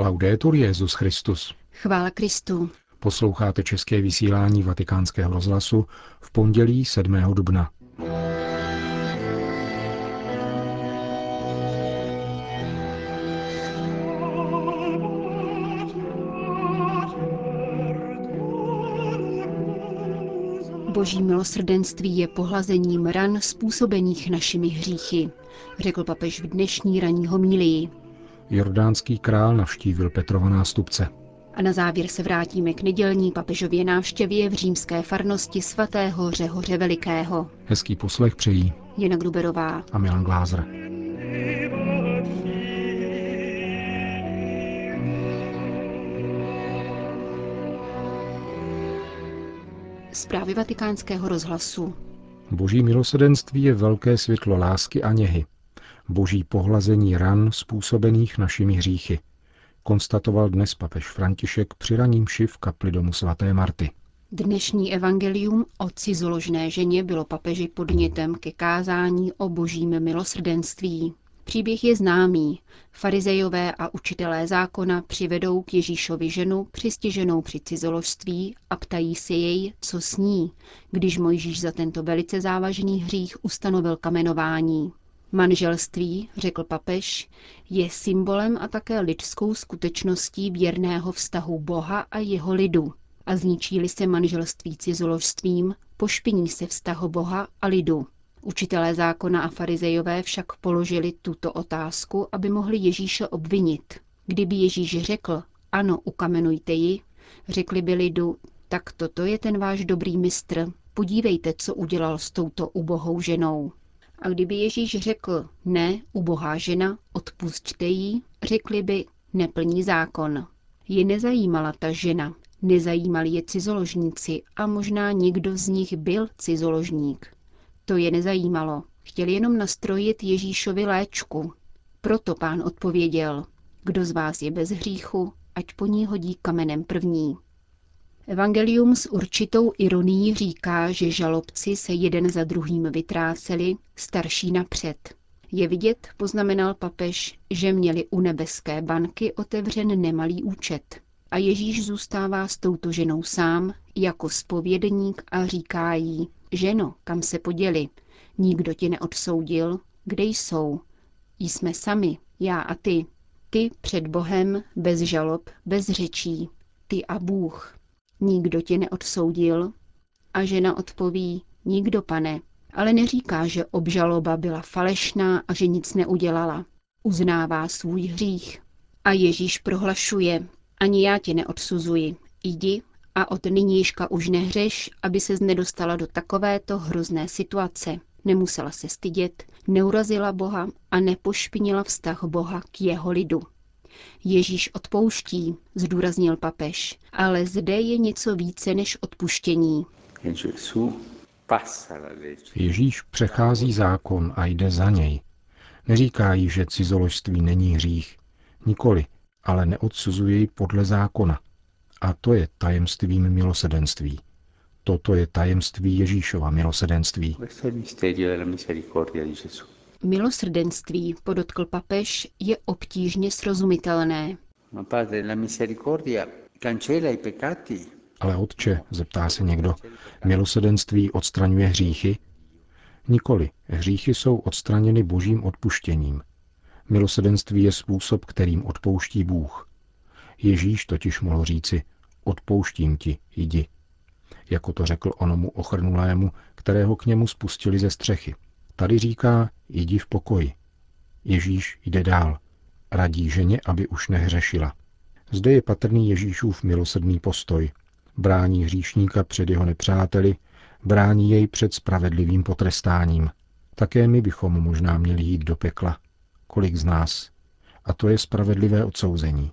Laudetur Jezus Christus. Chvála Kristu. Posloucháte české vysílání Vatikánského rozhlasu v pondělí 7. dubna. Boží milosrdenství je pohlazením ran způsobených našimi hříchy, řekl papež v dnešní ranní homílii. Jordánský král navštívil Petrova nástupce. A na závěr se vrátíme k nedělní papežově návštěvě v římské farnosti svatého Řehoře Velikého. Hezký poslech přejí Jana Gruberová a Milan Glázer. Zprávy vatikánského rozhlasu. Boží milosedenství je velké světlo lásky a něhy. Boží pohlazení ran způsobených našimi hříchy, konstatoval dnes papež František při raním šiv v kapli domu svaté Marty. Dnešní evangelium o cizoložné ženě bylo papeži podnětem ke kázání o božím milosrdenství. Příběh je známý. Farizejové a učitelé zákona přivedou k Ježíšovi ženu přistiženou při cizoložství a ptají se jej, co s ní, když Mojžíš za tento velice závažný hřích ustanovil kamenování. Manželství, řekl papež, je symbolem a také lidskou skutečností věrného vztahu Boha a jeho lidu. A zničí-li se manželství cizoložstvím, pošpiní se vztah Boha a lidu. Učitelé zákona a farizejové však položili tuto otázku, aby mohli Ježíše obvinit. Kdyby Ježíš řekl, ano, ukamenujte ji, řekli by lidu, tak toto je ten váš dobrý mistr, podívejte, co udělal s touto ubohou ženou. A kdyby Ježíš řekl, ne, ubohá žena, odpusťte jí, řekli by, neplní zákon. Je nezajímala ta žena, nezajímali je cizoložníci a možná někdo z nich byl cizoložník. To je nezajímalo. Chtěl jenom nastrojit Ježíšovi léčku. Proto pán odpověděl, kdo z vás je bez hříchu, ať po ní hodí kamenem první. Evangelium s určitou ironií říká, že žalobci se jeden za druhým vytráceli, starší napřed. Je vidět, poznamenal papež, že měli u nebeské banky otevřen nemalý účet. A Ježíš zůstává s touto ženou sám, jako spovědník a říká jí, ženo, kam se poděli, nikdo ti neodsoudil, kde jsou? Jsme sami, já a ty. Ty před Bohem, bez žalob, bez řečí. Ty a Bůh. Nikdo tě neodsoudil? A žena odpoví, nikdo, pane, ale neříká, že obžaloba byla falešná a že nic neudělala. Uznává svůj hřích. A Ježíš prohlašuje, ani já tě neodsuzuji, jdi a od nynějška už nehřeš, aby se nedostala do takovéto hrozné situace. Nemusela se stydět, neurazila Boha a nepošpinila vztah Boha k jeho lidu. Ježíš odpouští, zdůraznil papež, ale zde je něco více než odpuštění. Ježíš přechází zákon a jde za něj. Neříká jí, že cizoložství není hřích. Nikoli, ale neodsuzuje ji podle zákona. A to je tajemstvím milosedenství. Toto je tajemství Ježíšova milosedenství. Milosrdenství, podotkl papež, je obtížně srozumitelné. Ale otče, zeptá se někdo, milosedenství odstraňuje hříchy? Nikoli, hříchy jsou odstraněny božím odpuštěním. Milosedenství je způsob, kterým odpouští Bůh. Ježíš totiž mohl říci, odpouštím ti, jdi. Jako to řekl onomu ochrnulému, kterého k němu spustili ze střechy. Tady říká, jdi v pokoji. Ježíš jde dál. Radí ženě, aby už nehřešila. Zde je patrný Ježíšův milosrdný postoj. Brání hříšníka před jeho nepřáteli, brání jej před spravedlivým potrestáním. Také my bychom možná měli jít do pekla. Kolik z nás? A to je spravedlivé odsouzení.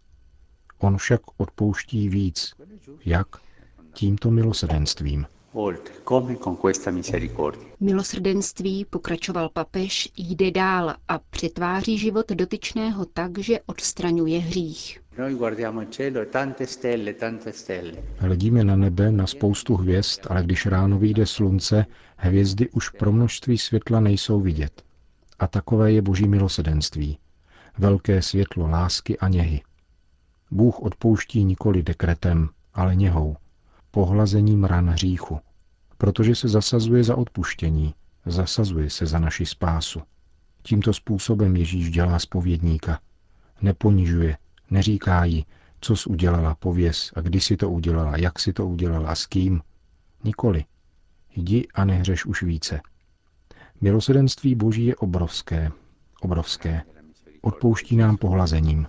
On však odpouští víc. Jak? Tímto milosedenstvím. Milosrdenství, pokračoval papež, jde dál a přetváří život dotyčného tak, že odstraňuje hřích. Hledíme na nebe na spoustu hvězd, ale když ráno vyjde slunce, hvězdy už pro množství světla nejsou vidět. A takové je boží milosedenství. Velké světlo lásky a něhy. Bůh odpouští nikoli dekretem, ale něhou, pohlazením ran hříchu, protože se zasazuje za odpuštění, zasazuje se za naši spásu. Tímto způsobem Ježíš dělá spovědníka. Neponižuje, neříká jí, co jsi udělala, pověz, a kdy si to udělala, jak si to udělala a s kým. Nikoli. Jdi a nehřeš už více. Milosedenství Boží je obrovské, obrovské. Odpouští nám pohlazením.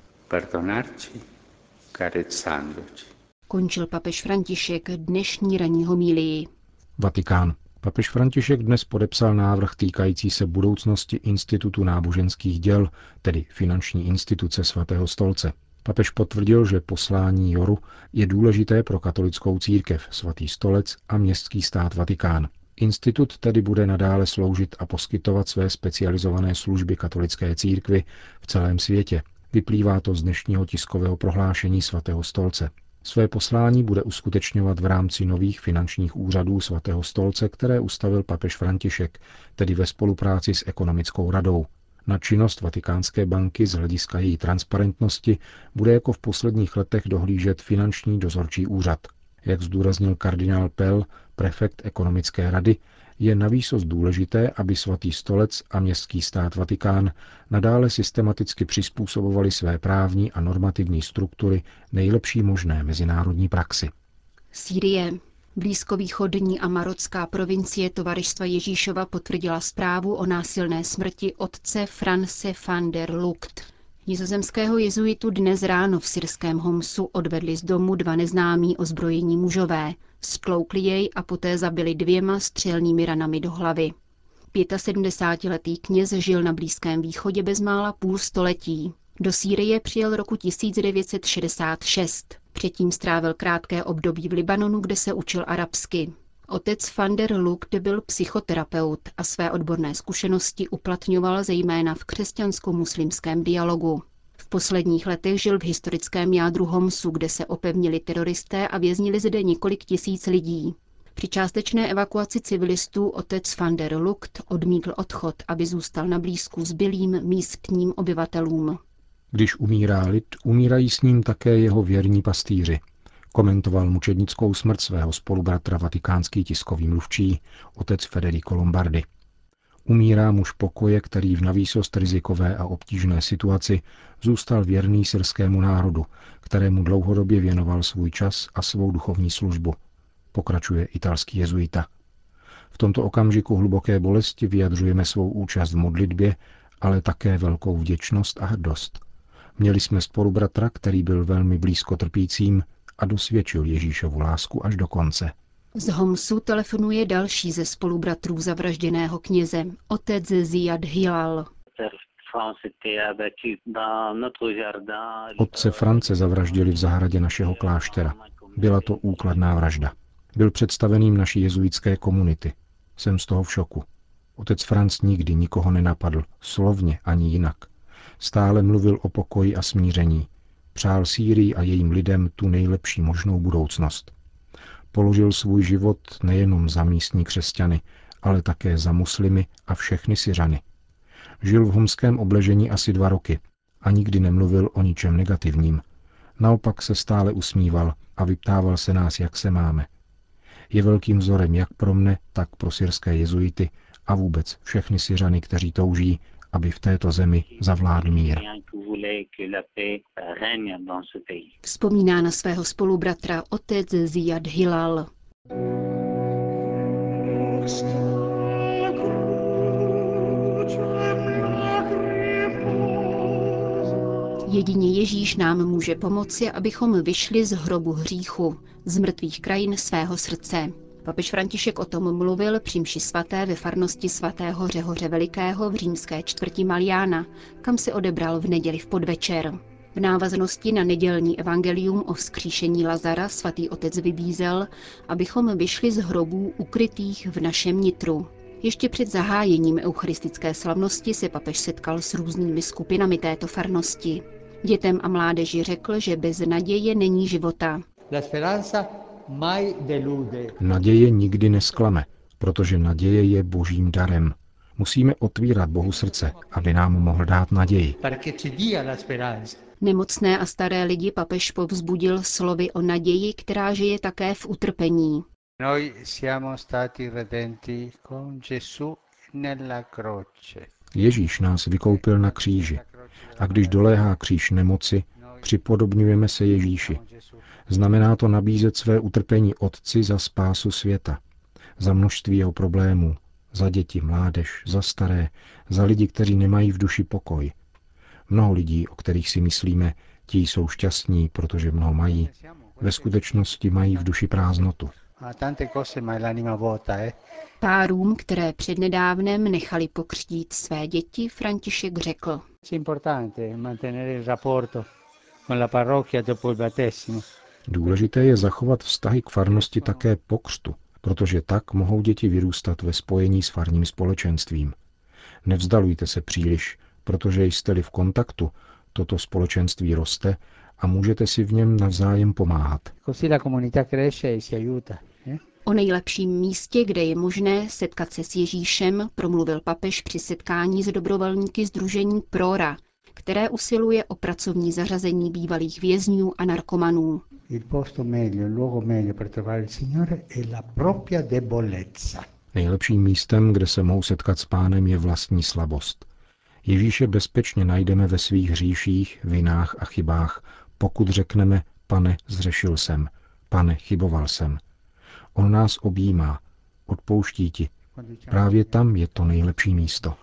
Končil papež František dnešní ranní homílii. Vatikán. Papež František dnes podepsal návrh týkající se budoucnosti Institutu náboženských děl, tedy finanční instituce svatého stolce. Papež potvrdil, že poslání Joru je důležité pro katolickou církev, svatý stolec a městský stát Vatikán. Institut tedy bude nadále sloužit a poskytovat své specializované služby katolické církvy v celém světě. Vyplývá to z dnešního tiskového prohlášení svatého stolce. Své poslání bude uskutečňovat v rámci nových finančních úřadů svatého stolce, které ustavil papež František, tedy ve spolupráci s ekonomickou radou. Na činnost Vatikánské banky z hlediska její transparentnosti bude jako v posledních letech dohlížet finanční dozorčí úřad. Jak zdůraznil kardinál Pell, prefekt ekonomické rady, je navýsost důležité, aby svatý stolec a městský stát Vatikán nadále systematicky přizpůsobovali své právní a normativní struktury nejlepší možné mezinárodní praxi. Sýrie. Blízkovýchodní a marocká provincie Tovaristva Ježíšova potvrdila zprávu o násilné smrti otce France van der Lucht. Nizozemského jezuitu dnes ráno v syrském Homsu odvedli z domu dva neznámí ozbrojení mužové. Stloukli jej a poté zabili dvěma střelnými ranami do hlavy. 75-letý kněz žil na Blízkém východě bezmála půl století. Do Sýrie přijel roku 1966. Předtím strávil krátké období v Libanonu, kde se učil arabsky. Otec van der Lukt byl psychoterapeut a své odborné zkušenosti uplatňoval zejména v křesťansko-muslimském dialogu. V posledních letech žil v historickém jádru Homsu, kde se opevnili teroristé a věznili zde několik tisíc lidí. Při částečné evakuaci civilistů otec van der Lukt odmítl odchod, aby zůstal na blízku zbylým místním obyvatelům. Když umírá lid, umírají s ním také jeho věrní pastýři, komentoval mučednickou smrt svého spolubratra vatikánský tiskový mluvčí, otec Federico Lombardi. Umírá muž pokoje, který v navýsost rizikové a obtížné situaci zůstal věrný syrskému národu, kterému dlouhodobě věnoval svůj čas a svou duchovní službu, pokračuje italský jezuita. V tomto okamžiku hluboké bolesti vyjadřujeme svou účast v modlitbě, ale také velkou vděčnost a hrdost. Měli jsme spolubratra, který byl velmi blízko trpícím a dosvědčil Ježíšovu lásku až do konce. Z Homsu telefonuje další ze spolubratrů zavražděného kněze, otec Ziad Hilal. Otce France zavraždili v zahradě našeho kláštera. Byla to úkladná vražda. Byl představeným naší jezuitské komunity. Jsem z toho v šoku. Otec Franc nikdy nikoho nenapadl, slovně ani jinak. Stále mluvil o pokoji a smíření. Přál Sýrii a jejím lidem tu nejlepší možnou budoucnost. Položil svůj život nejenom za místní křesťany, ale také za muslimy a všechny Syřany. Žil v homském obležení asi dva roky a nikdy nemluvil o ničem negativním. Naopak se stále usmíval a vyptával se nás, jak se máme. Je velkým vzorem jak pro mne, tak pro syrské jezuity a vůbec všechny Syřany, kteří touží, aby v této zemi zavládl mír. Vzpomíná na svého spolubratra otec Ziad Hilal. Jedině Ježíš nám může pomoci, abychom vyšli z hrobu hříchu, z mrtvých krajin svého srdce. Papež František o tom mluvil při mši svaté ve farnosti svatého Řehoře Velikého v římské čtvrti Maliána, kam se odebral v neděli v podvečer. V návaznosti na nedělní evangelium o vzkříšení Lazara svatý otec vybízel, abychom vyšli z hrobů ukrytých v našem nitru. Ještě před zahájením eucharistické slavnosti se papež setkal s různými skupinami této farnosti. Dětem a mládeži řekl, že bez naděje není života. Naděje nikdy nesklame, protože naděje je božím darem. Musíme otvírat Bohu srdce, aby nám mohl dát naději. Nemocné a staré lidi papež povzbudil slovy o naději, která žije také v utrpení. Ježíš nás vykoupil na kříži a když doléhá kříž nemoci, připodobňujeme se Ježíši. Znamená to nabízet své utrpení Otci za spásu světa, za množství jeho problémů, za děti, mládež, za staré, za lidi, kteří nemají v duši pokoj. Mnoho lidí, o kterých si myslíme, ti jsou šťastní, protože mnoho mají, ve skutečnosti mají v duši prázdnotu. Eh. Párům, které přednedávnem nechali pokřtít své děti, František řekl. Důležité je zachovat vztahy k farnosti také po křtu, protože tak mohou děti vyrůstat ve spojení s farním společenstvím. Nevzdalujte se příliš, protože jste-li v kontaktu, toto společenství roste a můžete si v něm navzájem pomáhat. E eh? O nejlepším místě, kde je možné setkat se s Ježíšem, promluvil papež při setkání s dobrovolníky Združení Prora, které usiluje o pracovní zařazení bývalých vězňů a narkomanů. Nejlepším místem, kde se mohou setkat s pánem, je vlastní slabost. Ježíše bezpečně najdeme ve svých hříších, vinách a chybách, pokud řekneme, pane, zřešil jsem, pane, chyboval jsem. On nás objímá, odpouští ti. Právě tam je to nejlepší místo.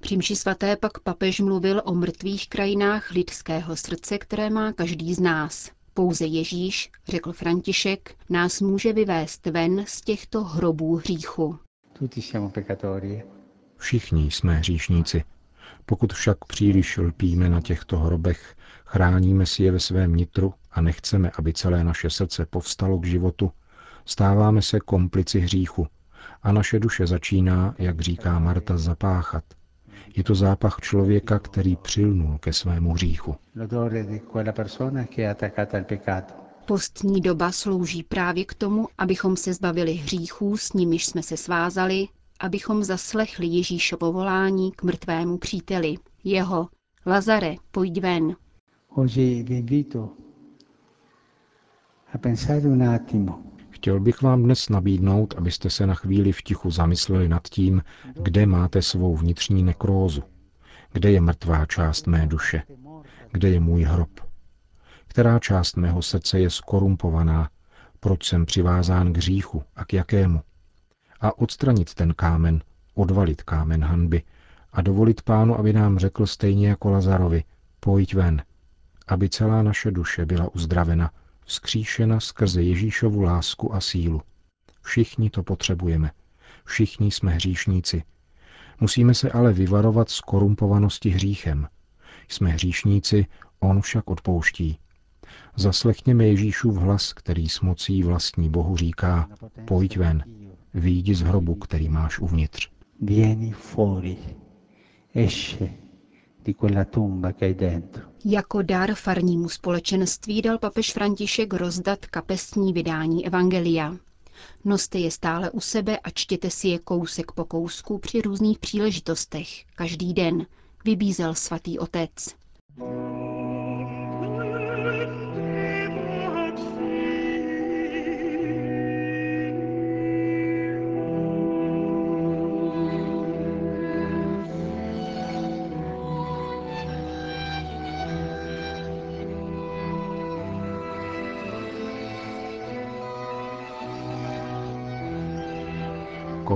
Při mši svaté pak papež mluvil o mrtvých krajinách lidského srdce, které má každý z nás. Pouze Ježíš, řekl František, nás může vyvést ven z těchto hrobů hříchu. Všichni jsme hříšníci. Pokud však příliš lpíme na těchto hrobech, chráníme si je ve svém nitru a nechceme, aby celé naše srdce povstalo k životu, stáváme se komplici hříchu a naše duše začíná, jak říká Marta, zapáchat. Je to zápach člověka, který přilnul ke svému hříchu. Postní doba slouží právě k tomu, abychom se zbavili hříchů, s nimiž jsme se svázali, abychom zaslechli Ježíšovo volání k mrtvému příteli. Jeho, Lazare, pojď ven. Chtěl bych vám dnes nabídnout, abyste se na chvíli v tichu zamysleli nad tím, kde máte svou vnitřní nekrózu, kde je mrtvá část mé duše, kde je můj hrob, která část mého srdce je skorumpovaná, proč jsem přivázán k hříchu a k jakému. A odstranit ten kámen, odvalit kámen hanby a dovolit pánu, aby nám řekl stejně jako Lazarovi, pojď ven, aby celá naše duše byla uzdravena, vzkříšena skrze Ježíšovu lásku a sílu. Všichni to potřebujeme. Všichni jsme hříšníci. Musíme se ale vyvarovat z korumpovanosti hříchem. Jsme hříšníci, on však odpouští. Zaslechněme Ježíšův hlas, který s mocí vlastní Bohu říká, pojď ven, výjdi z hrobu, který máš uvnitř. Vieni fuori, esce di quella che hai dentro. Jako dar farnímu společenství dal papež František rozdat kapesní vydání Evangelia. Noste je stále u sebe a čtěte si je kousek po kousku při různých příležitostech, každý den, vybízel svatý otec.